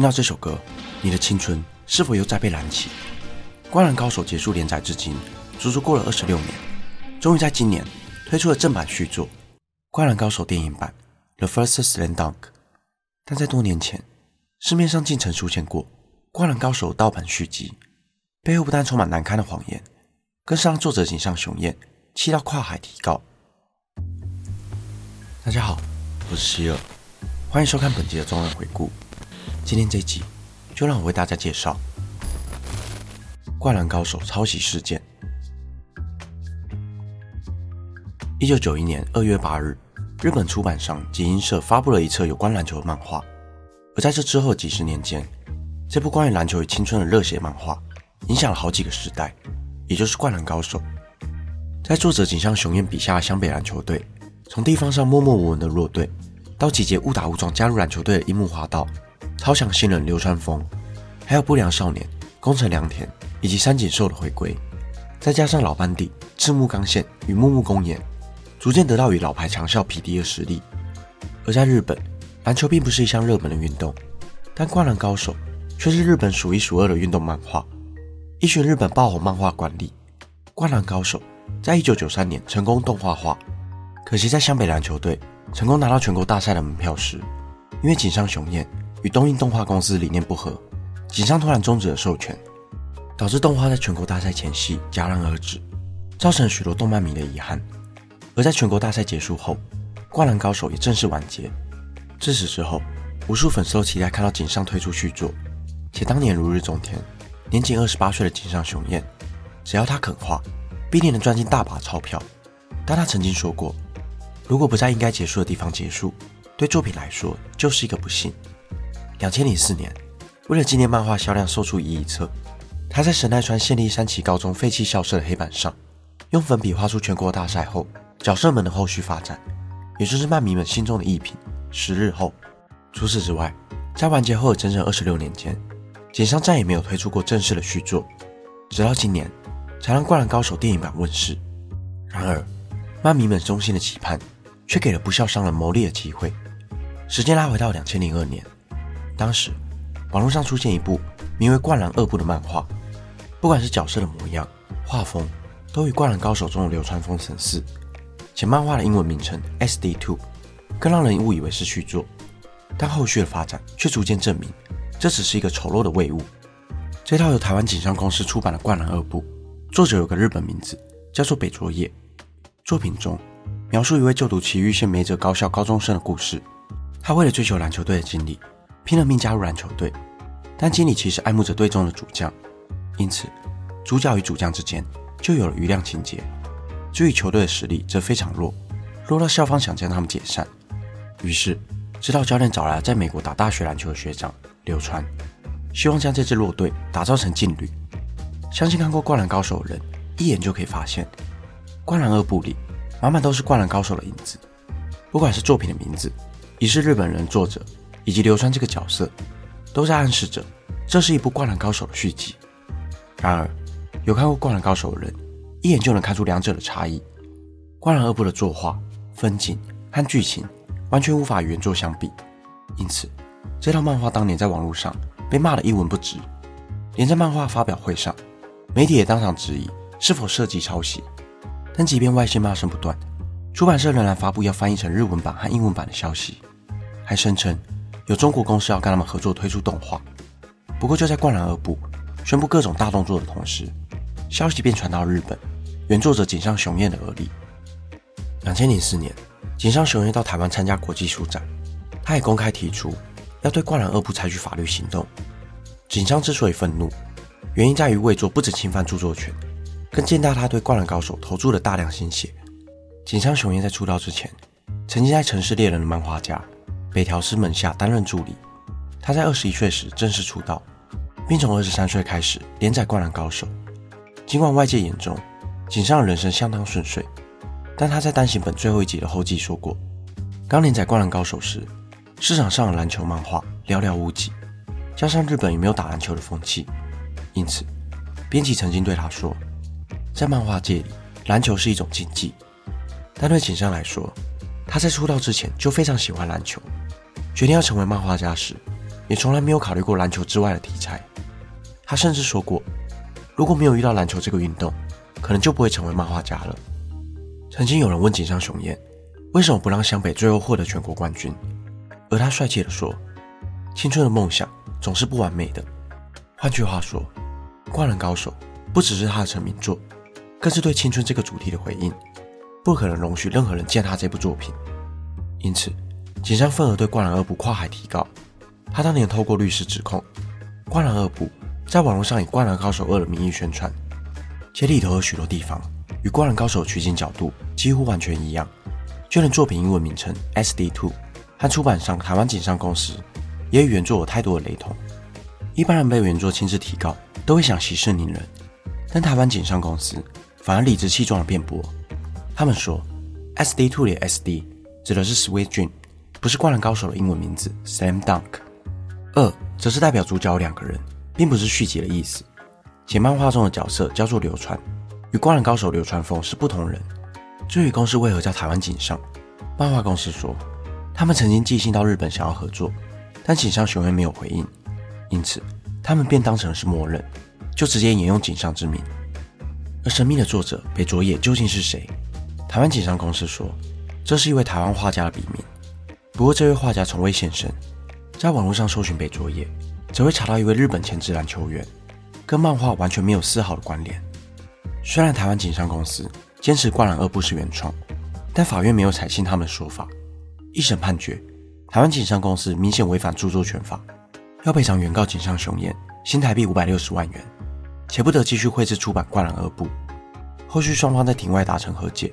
听到这首歌，你的青春是否又再被燃起？《灌篮高手》结束连载至今，足足过了二十六年，终于在今年推出了正版续作《灌篮高手》电影版《The First Slam Dunk》。但在多年前，市面上竟曾出现过《灌篮高手》盗版续集，背后不但充满难堪的谎言，更是让作者井上雄彦气到跨海提告。大家好，我是希尔，欢迎收看本集的中文回顾。今天这集，就让我为大家介绍《灌篮高手》抄袭事件。一九九一年二月八日，日本出版商集英社发布了一册有关篮球的漫画。而在这之后几十年间，这部关于篮球与青春的热血漫画，影响了好几个时代，也就是《灌篮高手》。在作者井上雄彦笔下的湘北篮球队，从地方上默默无闻的弱队，到集结误打误撞加入篮球队的樱木花道。超强新人流川枫，还有不良少年宫城良田以及三井寿的回归，再加上老班底赤木刚宪与木木公演，逐渐得到与老牌强校匹敌的实力。而在日本，篮球并不是一项热门的运动，但《灌篮高手》却是日本数一数二的运动漫画。依循日本爆红漫画惯例，《灌篮高手》在一九九三年成功动画化，可惜在湘北篮球队成功拿到全国大赛的门票时，因为井上雄彦。与东映动画公司理念不合，井上突然终止了授权，导致动画在全国大赛前夕戛然而止，造成许多动漫迷的遗憾。而在全国大赛结束后，《灌篮高手》也正式完结。自此之后，无数粉丝都期待看到井上推出续作，且当年如日中天、年仅二十八岁的井上雄彦，只要他肯画，必定能赚进大把钞票。但他曾经说过，如果不在应该结束的地方结束，对作品来说就是一个不幸。两千零四年，为了纪念漫画销量售出一亿册，他在神奈川县立山崎高中废弃校舍的黑板上，用粉笔画出全国大赛后角色们的后续发展，也就是漫迷们心中的一品。十日后，除此之外，在完结后的整整二十六年间，井上再也没有推出过正式的续作，直到今年才让《灌篮高手》电影版问世。然而，漫迷们衷心的期盼，却给了不孝商人牟利的机会。时间拉回到两千零二年。当时，网络上出现一部名为《灌篮二部》的漫画，不管是角色的模样、画风，都与《灌篮高手》中的流川枫神似。且漫画的英文名称 SD Two，更让人误以为是续作。但后续的发展却逐渐证明，这只是一个丑陋的伪物。这套由台湾景象公司出版的《灌篮二部》，作者有个日本名字，叫做北卓叶。作品中描述一位就读崎玉县梅泽高校高中生的故事，他为了追求篮球队的经历。拼了命加入篮球队，但经理其实爱慕着队中的主将，因此主角与主将之间就有了余量情节。至于球队的实力则非常弱，弱到校方想将他们解散。于是指导教练找来了在美国打大学篮球的学长流川，希望将这支弱队打造成劲旅。相信看过《灌篮高手》的人一眼就可以发现，《灌篮二部》里满满都是《灌篮高手》的影子，不管是作品的名字，已是日本人作者。以及流川这个角色，都在暗示着这是一部《灌篮高手》的续集。然而，有看过《灌篮高手》的人，一眼就能看出两者的差异。《灌篮二部》的作画、风景和剧情完全无法与原作相比，因此这套漫画当年在网络上被骂得一文不值。连在漫画发表会上，媒体也当场质疑是否涉及抄袭。但即便外界骂声不断，出版社仍然发布要翻译成日文版和英文版的消息，还声称。有中国公司要跟他们合作推出动画。不过就在《灌篮二部》宣布各种大动作的同时，消息便传到日本，原作者井上雄彦的耳里。两千零四年，井上雄彦到台湾参加国际书展，他也公开提出要对《灌篮二部》采取法律行动。井上之所以愤怒，原因在于未作不止侵犯著作权，更践踏他对《灌篮高手》投注了大量心血。井上雄彦在出道之前，曾经在《城市猎人》的漫画家北条司门下担任助理。他在二十一岁时正式出道，并从二十三岁开始连载《灌篮高手》。尽管外界眼中井上的人生相当顺遂，但他在单行本最后一集的后记说过，刚连载《灌篮高手》时，市场上的篮球漫画寥寥无几，加上日本也没有打篮球的风气，因此编辑曾经对他说，在漫画界里，篮球是一种竞技。但对井上来说，他在出道之前就非常喜欢篮球，决定要成为漫画家时，也从来没有考虑过篮球之外的题材。他甚至说过。如果没有遇到篮球这个运动，可能就不会成为漫画家了。曾经有人问井上雄彦，为什么不让湘北最后获得全国冠军？而他帅气地说：“青春的梦想总是不完美的。”换句话说，《灌篮高手》不只是他的成名作，更是对青春这个主题的回应，不可能容许任何人践踏这部作品。因此，井上愤而对《灌篮二部》跨海提告。他当年透过律师指控，《灌篮二部》。在网络上以《灌篮高手二》的名义宣传，且里头有许多地方与《灌篮高手》取景角度几乎完全一样，就连作品英文名称 SD Two 和出版商台湾景上公司也与原作有太多的雷同。一般人被原作亲自提告，都会想息事宁人，但台湾景上公司反而理直气壮的辩驳。他们说，SD Two 里 SD 指的是 Sweet Dream，不是《灌篮高手》的英文名字 Slam Dunk。二则是代表主角两个人。并不是续集的意思，且漫画中的角色叫做流川，与灌篮高手流川枫是不同人。至于公司为何叫台湾井上，漫画公司说，他们曾经寄信到日本想要合作，但井上雄彦没有回应，因此他们便当成是默认，就直接沿用井上之名。而神秘的作者北卓野究竟是谁？台湾锦上公司说，这是一位台湾画家的笔名，不过这位画家从未现身，在网络上搜寻北卓野。则会查到一位日本前职篮球员，跟漫画完全没有丝毫的关联。虽然台湾锦商公司坚持《灌篮二部》是原创，但法院没有采信他们的说法。一审判决，台湾锦商公司明显违反著作权法，要赔偿原告井上雄彦新台币五百六十万元，且不得继续绘制出版《灌篮二部》。后续双方在庭外达成和解，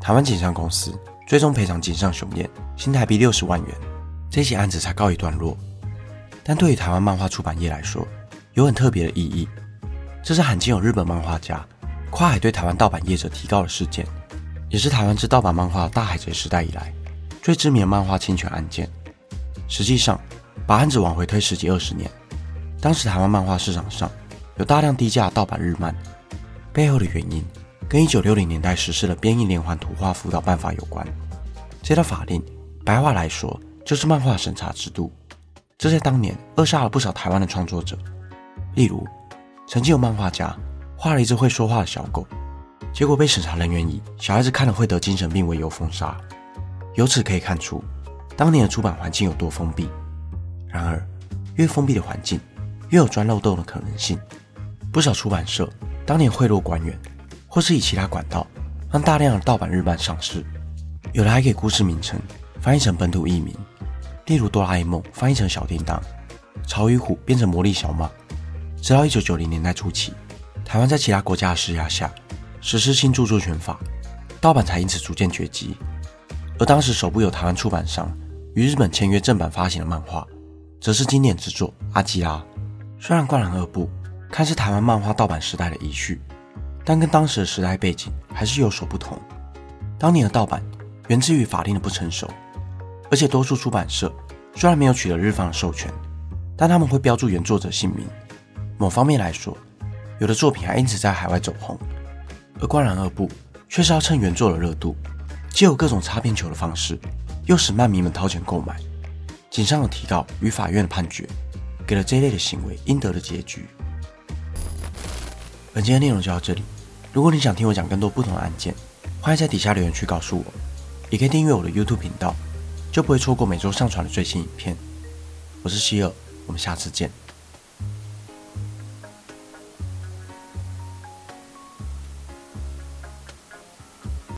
台湾景商公司最终赔偿井上雄彦新台币六十万元，这起案子才告一段落。但对于台湾漫画出版业来说，有很特别的意义。这是罕见有日本漫画家跨海对台湾盗版业者提告的事件，也是台湾自盗版漫画大海贼时代以来最知名的漫画侵权案件。实际上，把案子往回推十几二十年，当时台湾漫画市场上有大量低价盗版日漫，背后的原因跟一九六零年代实施的编译连环图画辅导办法有关。这套法令，白话来说就是漫画审查制度。这在当年扼杀了不少台湾的创作者。例如，曾经有漫画家画了一只会说话的小狗，结果被审查人员以小孩子看了会得精神病为由封杀。由此可以看出，当年的出版环境有多封闭。然而，越封闭的环境，越有钻漏洞的可能性。不少出版社当年贿赂官员，或是以其他管道让大量的盗版日漫上市，有的还给故事名称翻译成本土译名。例如《哆啦 A 梦》翻译成小叮当，《潮与虎》变成魔力小马。直到一九九零年代初期，台湾在其他国家的施压下实施新著作权法，盗版才因此逐渐绝迹。而当时首部由台湾出版商与日本签约正版发行的漫画，则是经典之作《阿基拉》。虽然《灌篮二部》看似台湾漫画盗版时代的遗绪，但跟当时的时代背景还是有所不同。当年的盗版源自于法令的不成熟。而且多数出版社虽然没有取得日方的授权，但他们会标注原作者姓名。某方面来说，有的作品还因此在海外走红。而《灌篮二部》却是要趁原作的热度，借由各种擦边球的方式，诱使漫迷们掏钱购买。井上的提告与法院的判决，给了这一类的行为应得的结局。本期的内容就到这里。如果你想听我讲更多不同的案件，欢迎在底下留言区告诉我，也可以订阅我的 YouTube 频道。就不会错过每周上传的最新影片。我是希尔，我们下次见。